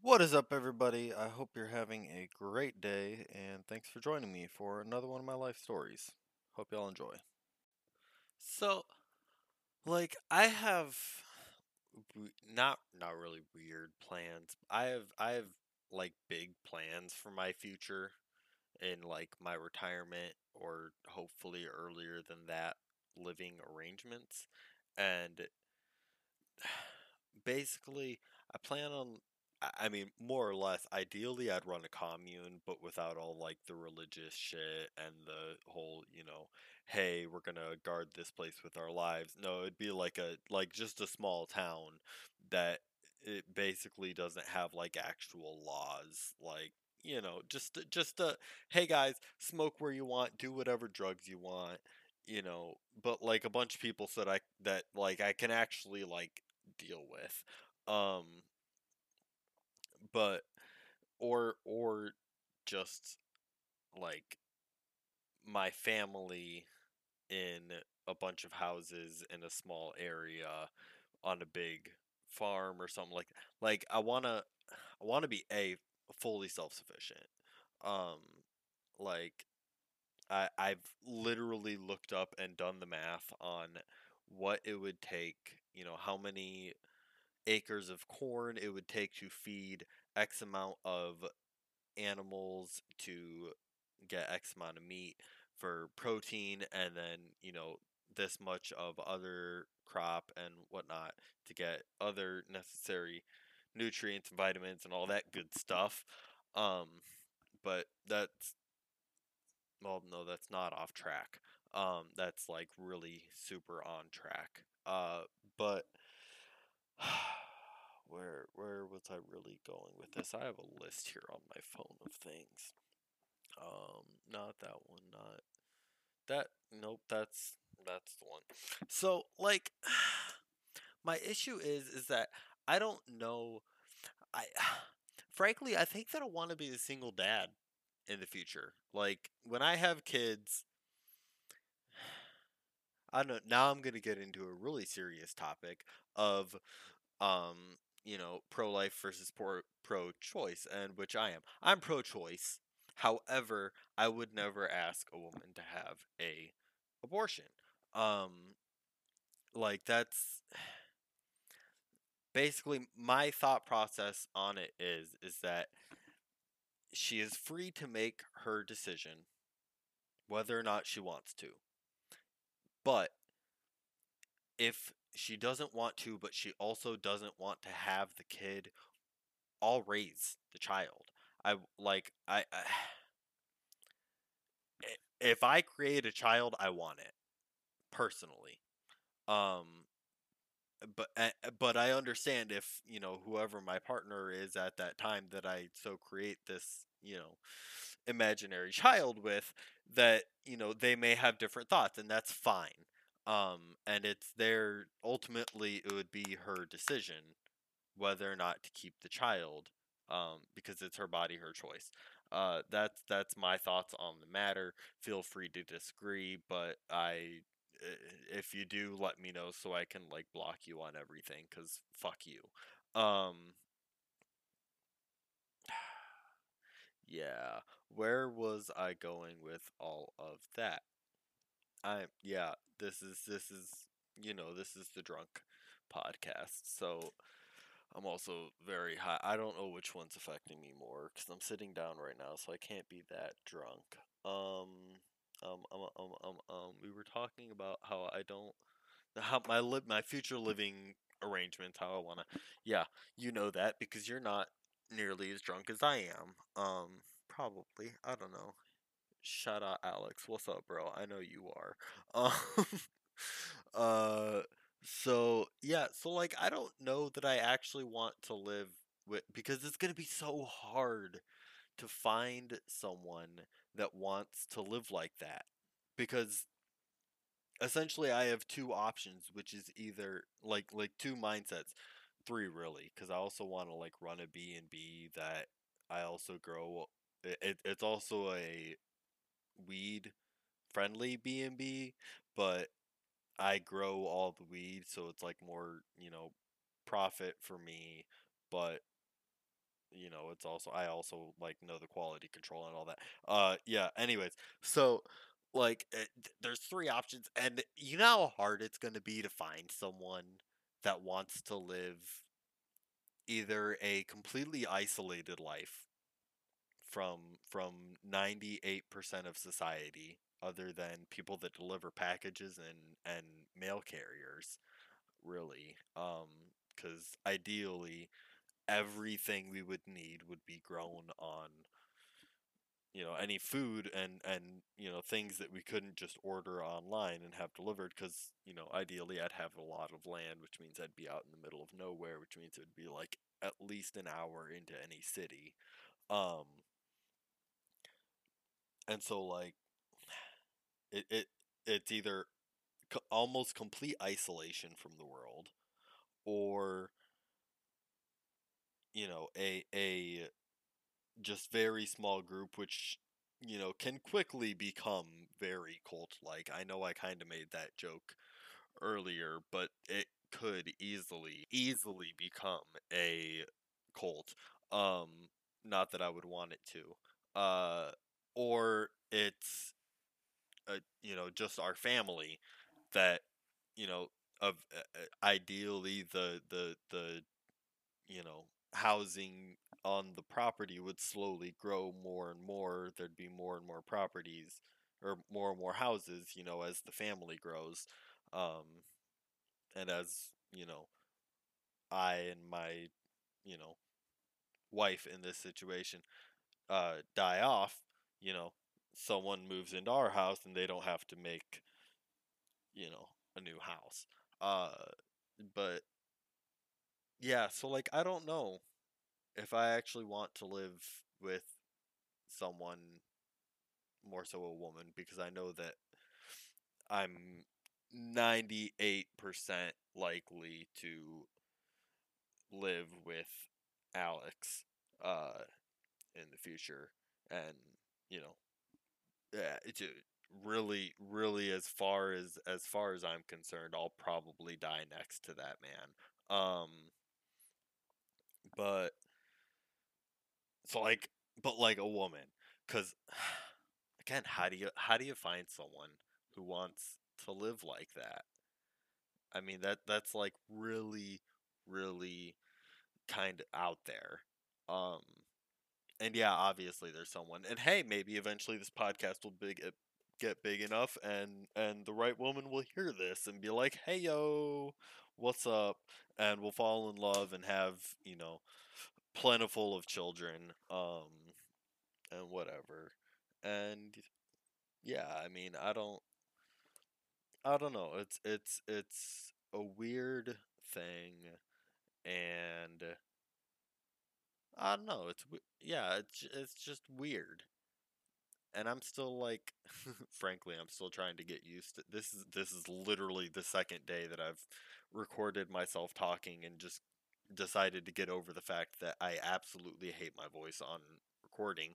What is up, everybody? I hope you're having a great day, and thanks for joining me for another one of my life stories. Hope y'all enjoy. So, like, I have not not really weird plans. I have I have like big plans for my future in like my retirement or hopefully earlier than that living arrangements. And basically, I plan on. I mean, more or less, ideally, I'd run a commune, but without all like the religious shit and the whole, you know, hey, we're gonna guard this place with our lives. No, it'd be like a like just a small town that it basically doesn't have like actual laws, like you know, just just a hey guys, smoke where you want, do whatever drugs you want, you know, but like a bunch of people said I that like I can actually like deal with. Um, but or or just like my family in a bunch of houses in a small area on a big farm or something like like I want to I want to be a fully self-sufficient. Um like I I've literally looked up and done the math on what it would take, you know, how many acres of corn it would take to feed X amount of animals to get X amount of meat for protein, and then, you know, this much of other crop and whatnot to get other necessary nutrients vitamins and all that good stuff. Um, but that's, well, no, that's not off track. Um, that's like really super on track. Uh, but where where was I really going with this? I have a list here on my phone of things. Um, not that one, not that. Nope, that's that's the one. So, like, my issue is is that I don't know. I frankly, I think that I want to be a single dad in the future. Like, when I have kids, I don't know. Now I'm gonna get into a really serious topic of um, you know, pro life versus pro pro choice, and which I am. I'm pro choice. However, I would never ask a woman to have a abortion. Um, like that's basically my thought process on it is is that she is free to make her decision whether or not she wants to. But if she doesn't want to, but she also doesn't want to have the kid, I'll raise the child. I like I, I if I create a child, I want it personally. Um, but uh, but I understand if you know whoever my partner is at that time that I so create this you know imaginary child with that you know they may have different thoughts and that's fine. Um, and it's their ultimately it would be her decision whether or not to keep the child um, because it's her body, her choice. Uh, that's that's my thoughts on the matter. Feel free to disagree, but I, if you do, let me know so I can like block you on everything. Cause fuck you. Um, yeah. Where was I going with all of that? I yeah. This is this is you know this is the drunk podcast. So I'm also very high. I don't know which one's affecting me more because I'm sitting down right now, so I can't be that drunk. Um, um, um, um, um, um. We were talking about how I don't, how my li- my future living arrangements, how I wanna. Yeah, you know that because you're not nearly as drunk as I am. Um, probably. I don't know. Shout out Alex. What's up, bro? I know you are. Um, uh, so yeah, so like I don't know that I actually want to live with because it's gonna be so hard to find someone that wants to live like that. Because essentially I have two options, which is either like like two mindsets, three really, because I also want to like run a B and B that I also grow. It, it, it's also a weed friendly B and B, but I grow all the weed, so it's like more, you know, profit for me, but you know, it's also I also like know the quality control and all that. Uh, yeah. Anyways, so like eh, th- there's three options, and you know how hard it's gonna be to find someone that wants to live either a completely isolated life from from 98% of society other than people that deliver packages and and mail carriers really um cuz ideally everything we would need would be grown on you know any food and and you know things that we couldn't just order online and have delivered because you know ideally i'd have a lot of land which means i'd be out in the middle of nowhere which means it would be like at least an hour into any city. Um and so like it, it it's either co- almost complete isolation from the world or you know a a just very small group which you know can quickly become very cult like i know i kind of made that joke earlier but it could easily easily become a cult um not that i would want it to uh or it's uh, you know just our family that you know of uh, uh, ideally the the the you know housing on the property would slowly grow more and more there'd be more and more properties or more and more houses you know as the family grows um and as you know i and my you know wife in this situation uh die off you know someone moves into our house and they don't have to make you know a new house uh but yeah so like i don't know if i actually want to live with someone more so a woman because i know that i'm 98% likely to live with alex uh in the future and you know yeah it's a- really really as far as as far as i'm concerned i'll probably die next to that man um but so like but like a woman because again how do you how do you find someone who wants to live like that? I mean that that's like really really kind of out there um and yeah, obviously there's someone. And hey, maybe eventually this podcast will big uh, get big enough, and and the right woman will hear this and be like, "Hey yo, what's up?" And we'll fall in love and have you know plentiful of children, um, and whatever. And yeah, I mean, I don't, I don't know. It's it's it's a weird thing, and I don't know. It's yeah, it's it's just weird. and I'm still like, frankly, I'm still trying to get used to this. Is this is literally the second day that I've recorded myself talking and just decided to get over the fact that I absolutely hate my voice on recording.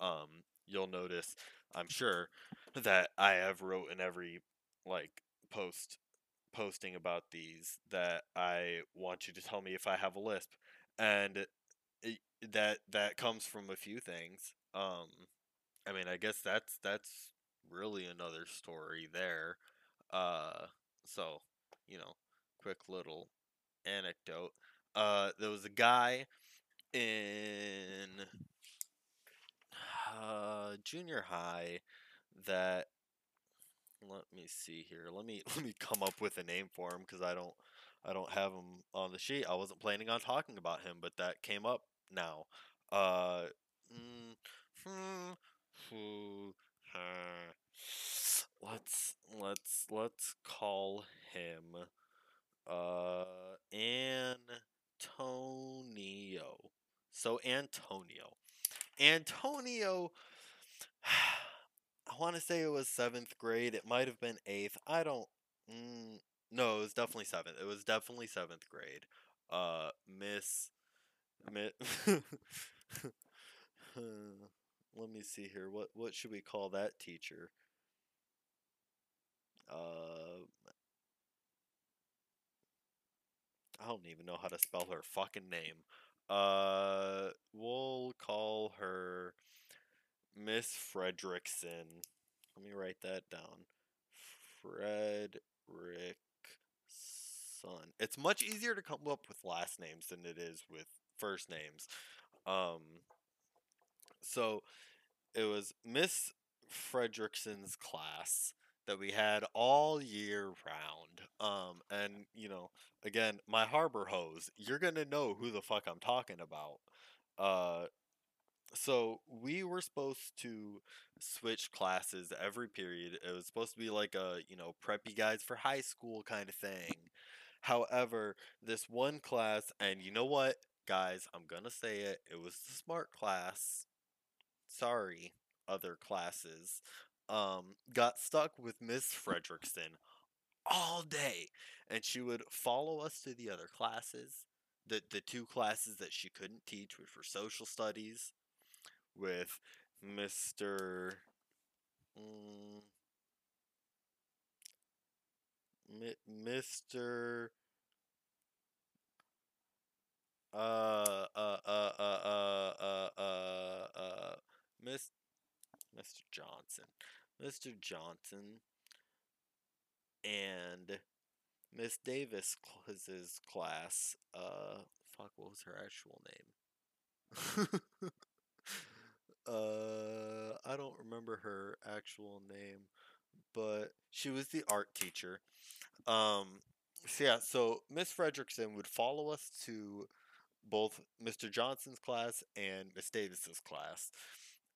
Um, you'll notice, I'm sure, that I have wrote in every like post posting about these that I want you to tell me if I have a lisp, and that that comes from a few things. Um, I mean, I guess that's that's really another story there. Uh, so you know, quick little anecdote. Uh, there was a guy in uh, junior high that let me see here. Let me let me come up with a name for him because I don't I don't have him on the sheet. I wasn't planning on talking about him, but that came up now. Uh, mm, hmm, who, uh, let's let's let's call him uh Antonio. So Antonio. Antonio I want to say it was seventh grade. It might have been eighth. I don't. Mm, no, it was definitely seventh. It was definitely seventh grade. Uh, Miss. Let me see here. What what should we call that teacher? Uh, I don't even know how to spell her fucking name. Uh, we'll call her Miss Fredrickson. Let me write that down. Fredrickson. It's much easier to come up with last names than it is with first names. Um, so it was Miss Fredrickson's class that we had all year round. Um, and you know, again, my harbor hose, you're gonna know who the fuck I'm talking about. Uh, so we were supposed to switch classes every period. It was supposed to be like a, you know, preppy guys for high school kind of thing. However, this one class, and you know what, guys, I'm gonna say it, it was the smart class. Sorry, other classes. Um, got stuck with Miss Fredrickson all day, and she would follow us to the other classes. The, the two classes that she couldn't teach, which were social studies with Mr. Mm, Mr. Uh, uh, uh, uh, uh, uh, uh, uh, Miss, Mr. Johnson, Mr. Johnson, and Miss Davis his class. Uh, fuck, what was her actual name? uh, I don't remember her actual name, but she was the art teacher. Um, so yeah, so Miss Fredrickson would follow us to both Mr. Johnson's class and Miss Davis's class.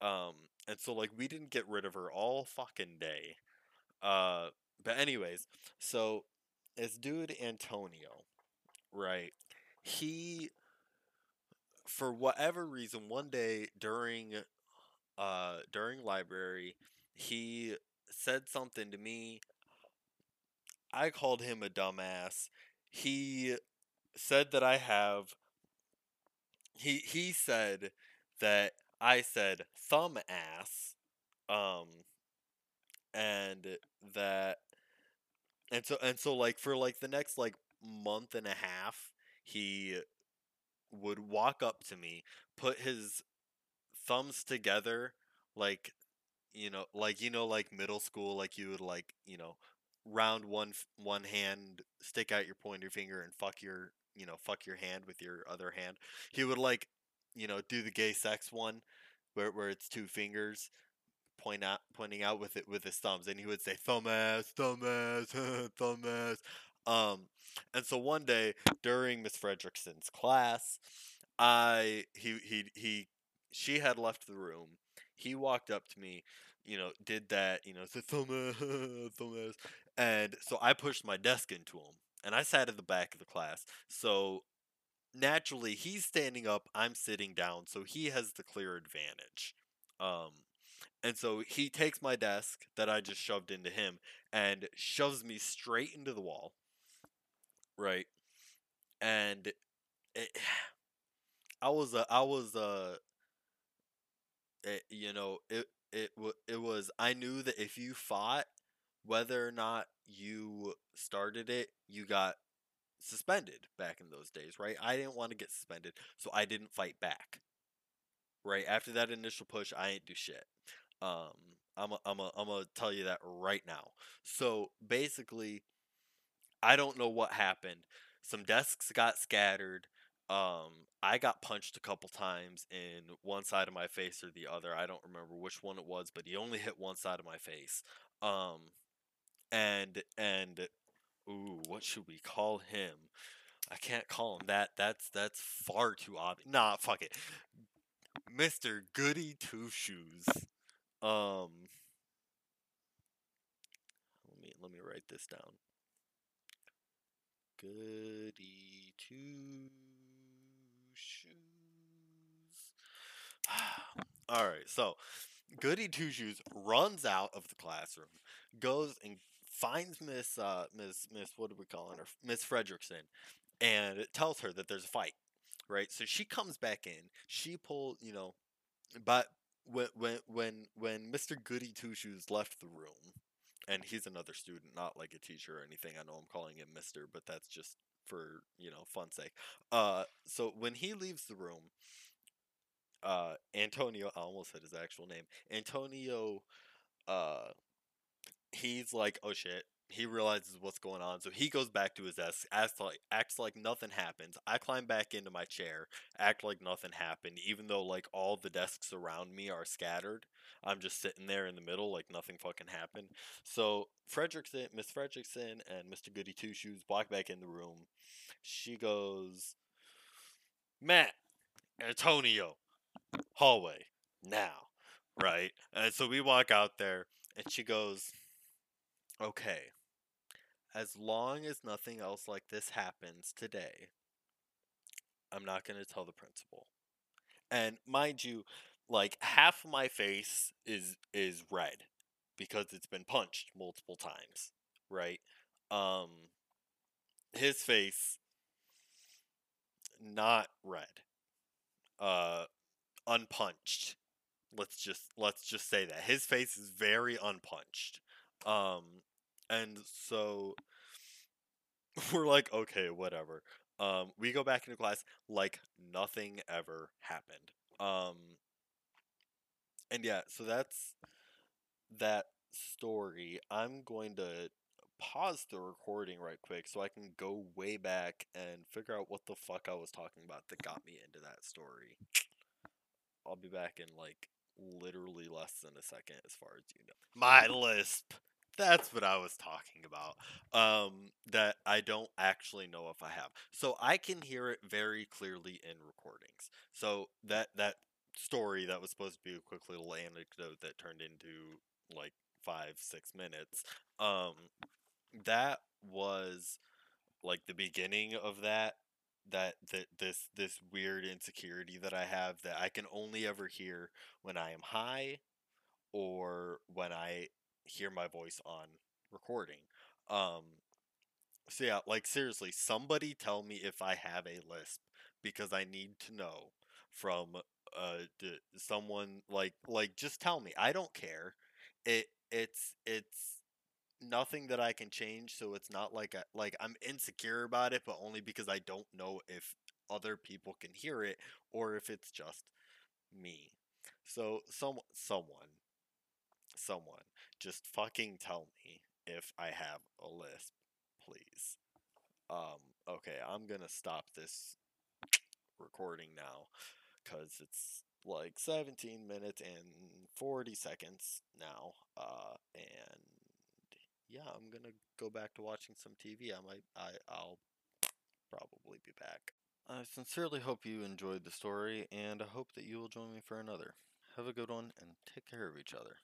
Um, and so like we didn't get rid of her all fucking day. Uh, but anyways, so this dude Antonio, right? He for whatever reason one day during uh during library he said something to me I called him a dumbass. He said that I have he he said that I said thumb ass um and that and so and so like for like the next like month and a half he would walk up to me put his thumbs together like you know like you know like middle school like you would like you know round one one hand stick out your pointer finger and fuck your you know fuck your hand with your other hand. He would like you know do the gay sex one where, where it's two fingers point out pointing out with it with his thumbs and he would say thumb ass thumb ass thumb ass. Um and so one day during miss fredrickson's class i he he he she had left the room. He walked up to me you know did that you know said thumb ass thumb ass and so i pushed my desk into him and i sat at the back of the class so naturally he's standing up i'm sitting down so he has the clear advantage um and so he takes my desk that i just shoved into him and shoves me straight into the wall right and it, i was uh, i was uh it, you know it it it was i knew that if you fought whether or not you started it you got suspended back in those days, right? I didn't want to get suspended, so I didn't fight back. Right after that initial push, I ain't do shit. Um, I'm a, I'm a, I'm gonna tell you that right now. So basically, I don't know what happened. Some desks got scattered. Um, I got punched a couple times in one side of my face or the other. I don't remember which one it was, but he only hit one side of my face. Um, and and Ooh, what should we call him? I can't call him that. That's that's far too obvious. Nah, fuck it. Mr. Goody Two Shoes. Um let me let me write this down. Goody Two Shoes. All right, so Goody Two Shoes runs out of the classroom, goes and finds Miss uh, Miss Miss what are we calling her Miss Fredrickson, and tells her that there's a fight, right? So she comes back in. She pulled you know, but when when when when Mr. Goody Two Shoes left the room, and he's another student, not like a teacher or anything. I know I'm calling him Mister, but that's just for you know fun sake. Uh, so when he leaves the room, uh Antonio I almost said his actual name. Antonio uh he's like, oh shit. He realizes what's going on, so he goes back to his desk, acts like acts like nothing happens. I climb back into my chair, act like nothing happened, even though like all the desks around me are scattered. I'm just sitting there in the middle, like nothing fucking happened. So Fredrickson, Miss Fredrickson, and Mr. Goody Two Shoes walk back in the room. She goes, Matt, Antonio, hallway now, right? And so we walk out there, and she goes, okay, as long as nothing else like this happens today, I'm not going to tell the principal. And mind you, like half my face is is red because it's been punched multiple times, right? Um his face not red. Uh unpunched. Let's just let's just say that his face is very unpunched. Um and so we're like okay, whatever. Um we go back into class like nothing ever happened. Um and yeah, so that's that story. I'm going to pause the recording right quick so I can go way back and figure out what the fuck I was talking about that got me into that story. I'll be back in like literally less than a second as far as you know. My lisp. That's what I was talking about. Um that I don't actually know if I have. So I can hear it very clearly in recordings. So that that story that was supposed to be a quick little anecdote that turned into like five six minutes um that was like the beginning of that that that this this weird insecurity that i have that i can only ever hear when i am high or when i hear my voice on recording um so yeah like seriously somebody tell me if i have a lisp because i need to know from uh someone like like just tell me i don't care it it's it's nothing that i can change so it's not like I, like i'm insecure about it but only because i don't know if other people can hear it or if it's just me. So some someone someone just fucking tell me if i have a lisp please um okay i'm gonna stop this recording now because it's like 17 minutes and 40 seconds now. Uh, and yeah, I'm gonna go back to watching some TV. I might, I, I'll probably be back. I sincerely hope you enjoyed the story, and I hope that you will join me for another. Have a good one, and take care of each other.